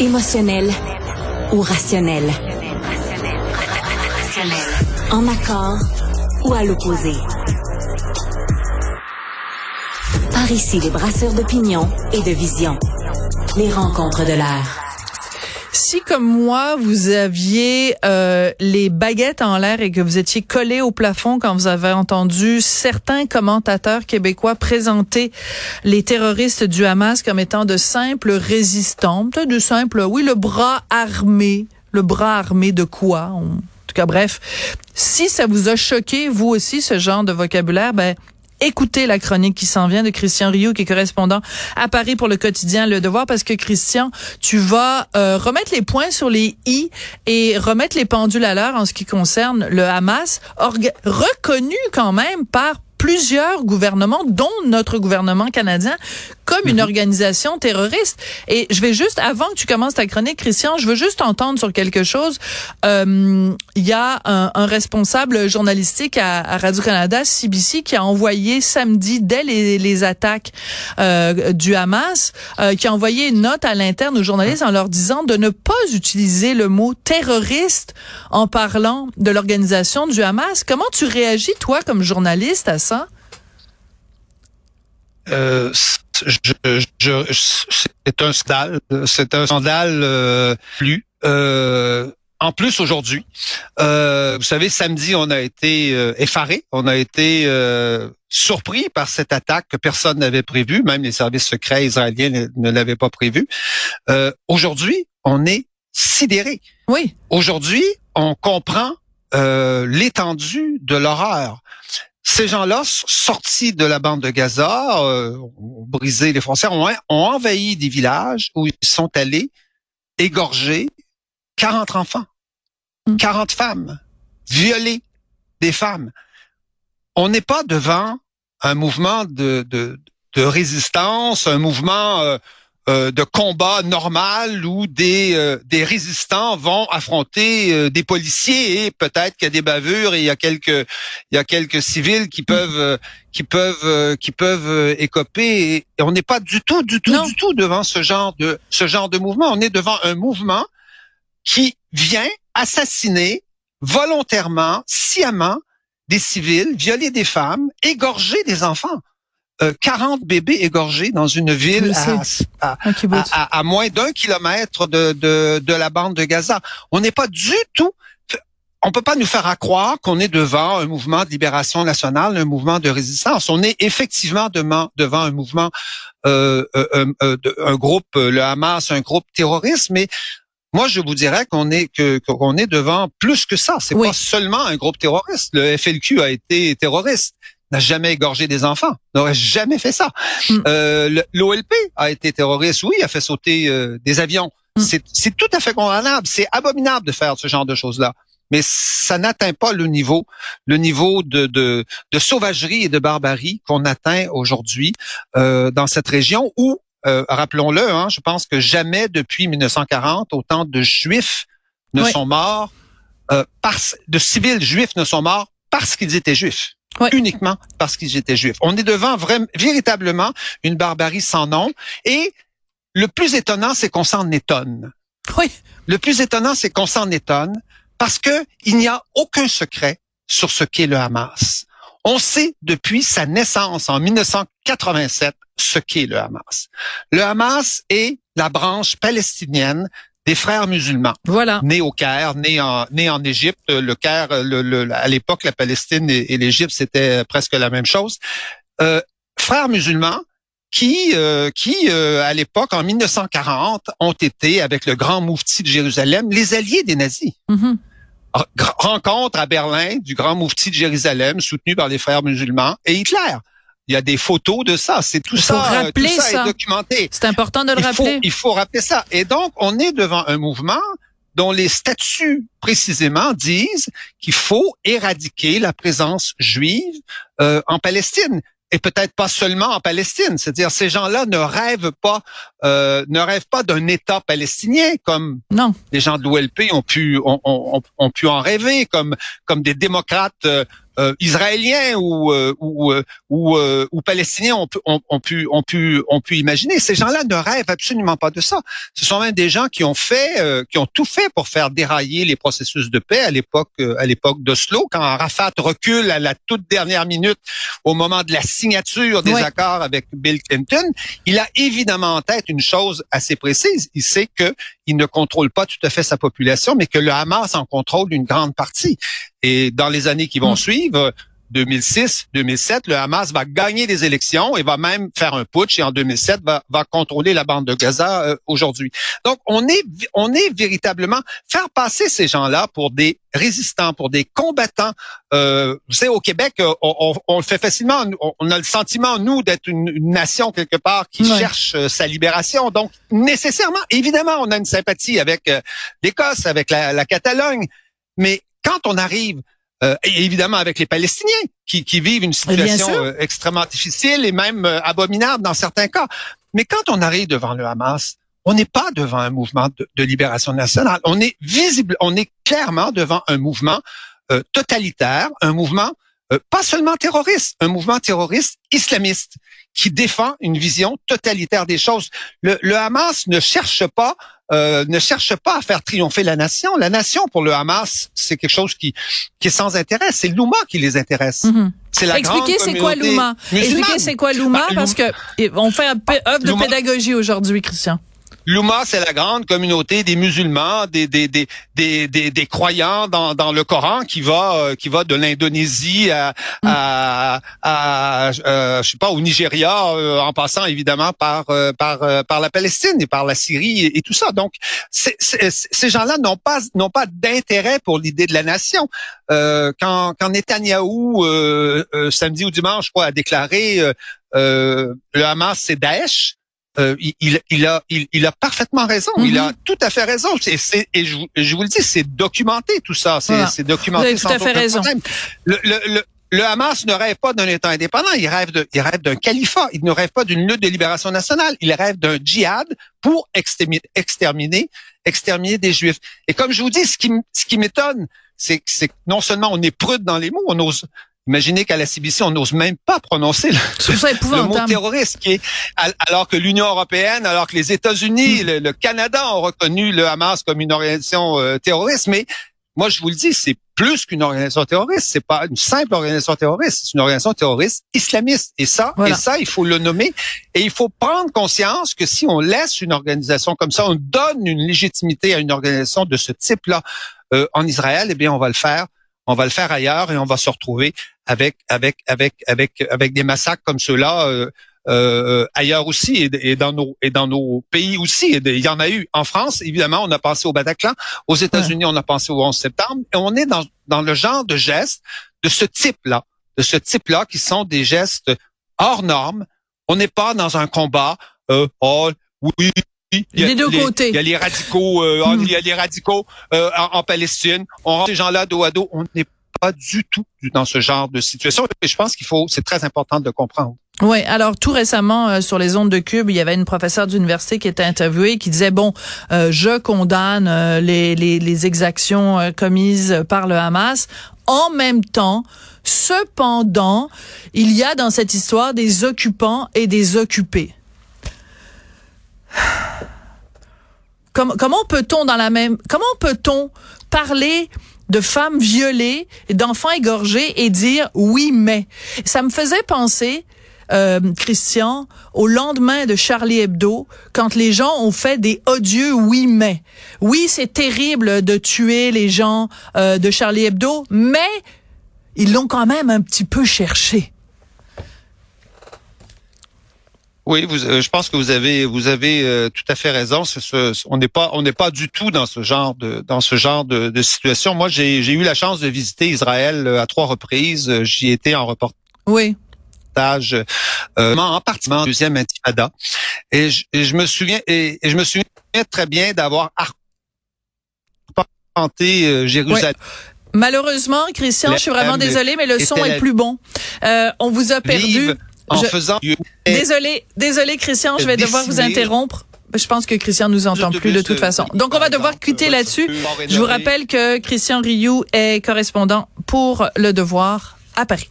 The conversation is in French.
Émotionnel ou rationnel? En accord ou à l'opposé? Par ici, les brasseurs d'opinion et de vision. Les rencontres de l'air. Si comme moi vous aviez euh, les baguettes en l'air et que vous étiez collé au plafond quand vous avez entendu certains commentateurs québécois présenter les terroristes du Hamas comme étant de simples résistants, de simples, oui, le bras armé, le bras armé de quoi? En tout cas, bref, si ça vous a choqué vous aussi ce genre de vocabulaire, ben écoutez la chronique qui s'en vient de Christian Rioux, qui est correspondant à Paris pour le quotidien Le Devoir, parce que Christian, tu vas euh, remettre les points sur les i et remettre les pendules à l'heure en ce qui concerne le Hamas, reconnu quand même par plusieurs gouvernements, dont notre gouvernement canadien, comme une mhm. organisation terroriste. Et je vais juste, avant que tu commences ta chronique, Christian, je veux juste entendre sur quelque chose. Euh, il y a un, un, responsable journalistique à, à Radio-Canada, CBC, qui a envoyé samedi, dès les, les attaques euh, du Hamas, euh, qui a envoyé une note à l'interne aux journalistes en leur disant de ne pas utiliser le mot terroriste en parlant de l'organisation du Hamas. Comment tu réagis, toi, comme journaliste, à ça? Euh, je, je, c'est un scandale, c'est un scandale euh, plus. Euh, en plus aujourd'hui, euh, vous savez, samedi, on a été euh, effaré, on a été euh, surpris par cette attaque que personne n'avait prévue, même les services secrets israéliens ne, ne l'avaient pas prévu. aujourd'hui, on est sidéré. Oui. Aujourd'hui, on comprend l'étendue de l'horreur. Ces gens-là, sortis de la bande de Gaza, euh, ont brisé les frontières, ont, envahi des villages où ils sont allés égorger 40 enfants, 40 hmm. femmes, violer des femmes. On n'est pas devant un mouvement de, de, de résistance, un mouvement euh, euh, de combat normal où des, euh, des résistants vont affronter euh, des policiers et peut-être qu'il y a des bavures et il y a quelques il y a quelques civils qui peuvent qui peuvent qui peuvent écoper et, on n'est pas du tout du tout du tout devant ce genre de ce genre de mouvement. On est devant un mouvement qui vient assassiner volontairement sciemment des civils violer des femmes égorger des enfants 40 euh, bébés égorgés dans une ville à, à, moins d'un kilomètre de, de, de la bande de Gaza. On n'est pas du tout on peut pas nous faire croire qu'on est devant un mouvement de libération nationale, un mouvement de résistance. On est effectivement devant, devant un mouvement, euh, euh, un groupe, le Hamas, un groupe terroriste, mais moi, je vous dirais qu'on est qu'on est devant plus que ça. C'est pas seulement un groupe terroriste. Le FLQ a été terroriste n'a jamais égorgé des enfants, n'aurait jamais fait ça. Mm. Euh, L'OLP a été terroriste, oui, a fait sauter euh, des avions. Mm. C'est tout à fait condamnable, c'est abominable de faire ce genre de choses-là. Mais ça n'atteint pas le niveau, le niveau de, de, de sauvagerie et de barbarie qu'on atteint aujourd'hui euh, dans cette région où, euh, rappelons-le, hein, je pense que jamais depuis 1940 autant de Juifs ne sont morts, euh, par, de civils juifs ne sont morts parce qu'ils étaient juifs uniquement parce qu'ils étaient juifs. On est devant vraiment, véritablement une barbarie sans nom. Et le plus étonnant, c'est qu'on s'en étonne. Oui. Le plus étonnant, c'est qu'on s'en étonne parce que il n'y a aucun secret sur ce qu'est le Hamas. On sait depuis sa naissance en 1987 ce qu'est le Hamas. Le Hamas est la branche palestinienne des frères musulmans. Voilà. Nés au Caire, nés en, nés en Égypte. Le Caire, le, à l'époque, la Palestine et, l'Égypte, c'était presque la même chose. Euh, frères musulmans qui, euh, qui euh, à l'époque, en 1940, ont été, avec le grand moufti de Jérusalem, les alliés des nazis. Mm-hmm. Rencontre à Berlin du grand moufti de Jérusalem, soutenu par les frères musulmans, et Hitler. Il y a des photos de ça. C'est tout, ça, euh, tout ça, est documenté. C'est important de le rappeler. il faut rappeler ça. Et donc, on est devant un mouvement dont les statuts précisément disent qu'il faut éradiquer la présence juive euh, en Palestine et peut-être pas seulement en Palestine. C'est-à-dire ces gens-là ne rêvent pas, euh, ne rêvent pas d'un État palestinien comme non. les gens de l'OLP ont pu ont, ont, ont, pu en rêver, comme comme des démocrates euh, euh, israéliens ou euh, ou euh, ou, ou, palestiniens ont pu, ont, ont, pu ont pu ont pu imaginer. Ces gens-là ne rêvent absolument pas de ça. Ce sont même des gens qui ont fait qui ont tout fait pour faire dérailler les processus de paix à l'époque à l'époque d'Oslo quand Arafat recule à la toute dernière minute au moment de la signature des accords avec Bill Clinton, il a évidemment en tête une chose assez précise, il sait que il ne contrôle pas tout à fait sa population mais que le Hamas en contrôle une grande partie. Et dans les années qui vont mm. suivre, 2006, 2007, le Hamas va gagner des élections et va même faire un putsch et en 2007 va, va contrôler la bande de Gaza euh, aujourd'hui. Donc on est on est véritablement faire passer ces gens-là pour des résistants, pour des combattants. Euh, vous savez, au Québec, euh, on, on, le fait facilement. On a le sentiment nous d'être une, nation quelque part qui cherche euh, sa libération. Donc nécessairement, évidemment, on a une sympathie avec l'Écosse, avec la, la Catalogne, mais quand on arrive euh, et évidemment avec les Palestiniens qui, qui vivent une situation euh, extrêmement difficile et même euh, abominable dans certains cas. Mais quand on arrive devant le Hamas, on n'est pas devant un mouvement de, libération nationale. On est visible, on est clairement devant un mouvement totalitaire, un mouvement pas seulement terroriste, un mouvement terroriste islamiste qui défend une vision totalitaire des choses. Le, le Hamas ne cherche pas euh, ne cherche pas à faire triompher la nation. La nation, pour le Hamas, c'est quelque chose qui, qui est sans intérêt. C'est l'Ouma qui les intéresse. Mhm. C'est la Expliquez c'est quoi l'Ouma. Expliquez c'est quoi l'Ouma, bah, parce que on fait un œuvre de pédagogie aujourd'hui, Christian. L'Oumma, c'est la grande communauté des musulmans, des des des des, des, croyants dans, dans le Coran qui va euh, qui va de l'Indonésie à, mm. à, à euh, je sais pas au Nigeria, euh, en passant évidemment par par par la Palestine et par la Syrie et, tout ça. Donc ces gens-là n'ont pas n'ont pas d'intérêt pour l'idée de la nation. quand quand Netanyahou samedi ou dimanche, je crois, a déclaré le Hamas c'est Daesh. Euh, il, il, a, il, il, a parfaitement raison. Il a mhm. tout à fait raison. Et, et je, je, vous le dis, c'est documenté tout ça. C'est documenté. Vous avez tout à fait raison. Le, le, le, Hamas ne rêve pas d'un État indépendant. Il rêve de, il rêve d'un califat. Il ne rêve pas d'une lutte de libération nationale. Il rêve d'un djihad pour exterminer, exterminer, exterminer des Juifs. Et comme je vous dis, ce qui, ce qui m'étonne, c'est que non seulement on est prude dans les mots, on ose, Imaginez qu'à la CBC, on n'ose même pas prononcer le, mot terroriste, qui est, alors que l'Union européenne, alors que les États-Unis, hmm. le, Canada ont reconnu le Hamas comme une organisation euh, terroriste, mais moi je vous le dis, c'est plus qu'une organisation terroriste, c'est pas une simple organisation terroriste, c'est une organisation terroriste islamiste. Et ça, et ça, il faut le nommer. Et il faut prendre conscience que si on laisse une organisation comme ça, on donne une légitimité à une organisation de ce type-là euh, en Israël, eh bien, on va le faire on va le faire ailleurs et on va se retrouver avec avec avec avec avec des massacres comme ceux-là euh, euh, ailleurs aussi et, dans nos et dans nos pays aussi. il y en a eu en France, évidemment, on a pensé au Bataclan. Aux États-Unis, on a pensé au 11 septembre. Et on est dans dans le genre de gestes de ce type-là, de ce type-là qui sont des gestes hors normes. On n'est pas dans un combat. Euh, oh oui, il y a, des deux côtés. Il y a les radicaux, euh, hmm. il y a les radicaux euh, en, Palestine. On rend ces gens-là dos à dos. On n'est pas du tout dans ce genre de situation. Et je pense qu'il faut, c'est très important de comprendre. Oui, alors tout récemment euh, sur les ondes de Cube, il y avait une professeure d'université qui était interviewée qui disait bon, je condamne les, les, les, exactions commises par le Hamas. En même temps, cependant, il y a dans cette histoire des occupants et des occupés. Comment peut-on dans la même comment peut-on parler de femmes violées, d'enfants égorgés et dire oui mais? Ça me faisait penser euh, Christian, au lendemain de Charlie Hebdo, quand les gens ont fait des odieux oui mais. Oui, c'est terrible de tuer les gens euh, de Charlie Hebdo, mais ils l'ont quand même un petit peu cherché. Oui, vous, euh, je pense que vous avez vous avez euh, tout à fait raison. Ce, on n'est pas on n'est pas du tout dans ce genre de dans ce genre de, de situation. Moi, j'ai eu la chance de visiter Israël euh, à trois reprises. J'y étais en reportage. Oui. Euh, en partie en deuxième intifada et je, je me souviens et, je me souviens très bien d'avoir arpenté Jérusalem. Malheureusement, Christian, je suis vraiment désolé, mais le son est plus bon. Euh, on vous a perdu en faisant. Désolé, désolé, Christian, je vais devoir vous interrompre. Je pense que Christian nous entend plus de toute façon. Donc, on va devoir quitter là-dessus. Je vous rappelle que Christian Rioux est correspondant pour Le Devoir à Paris.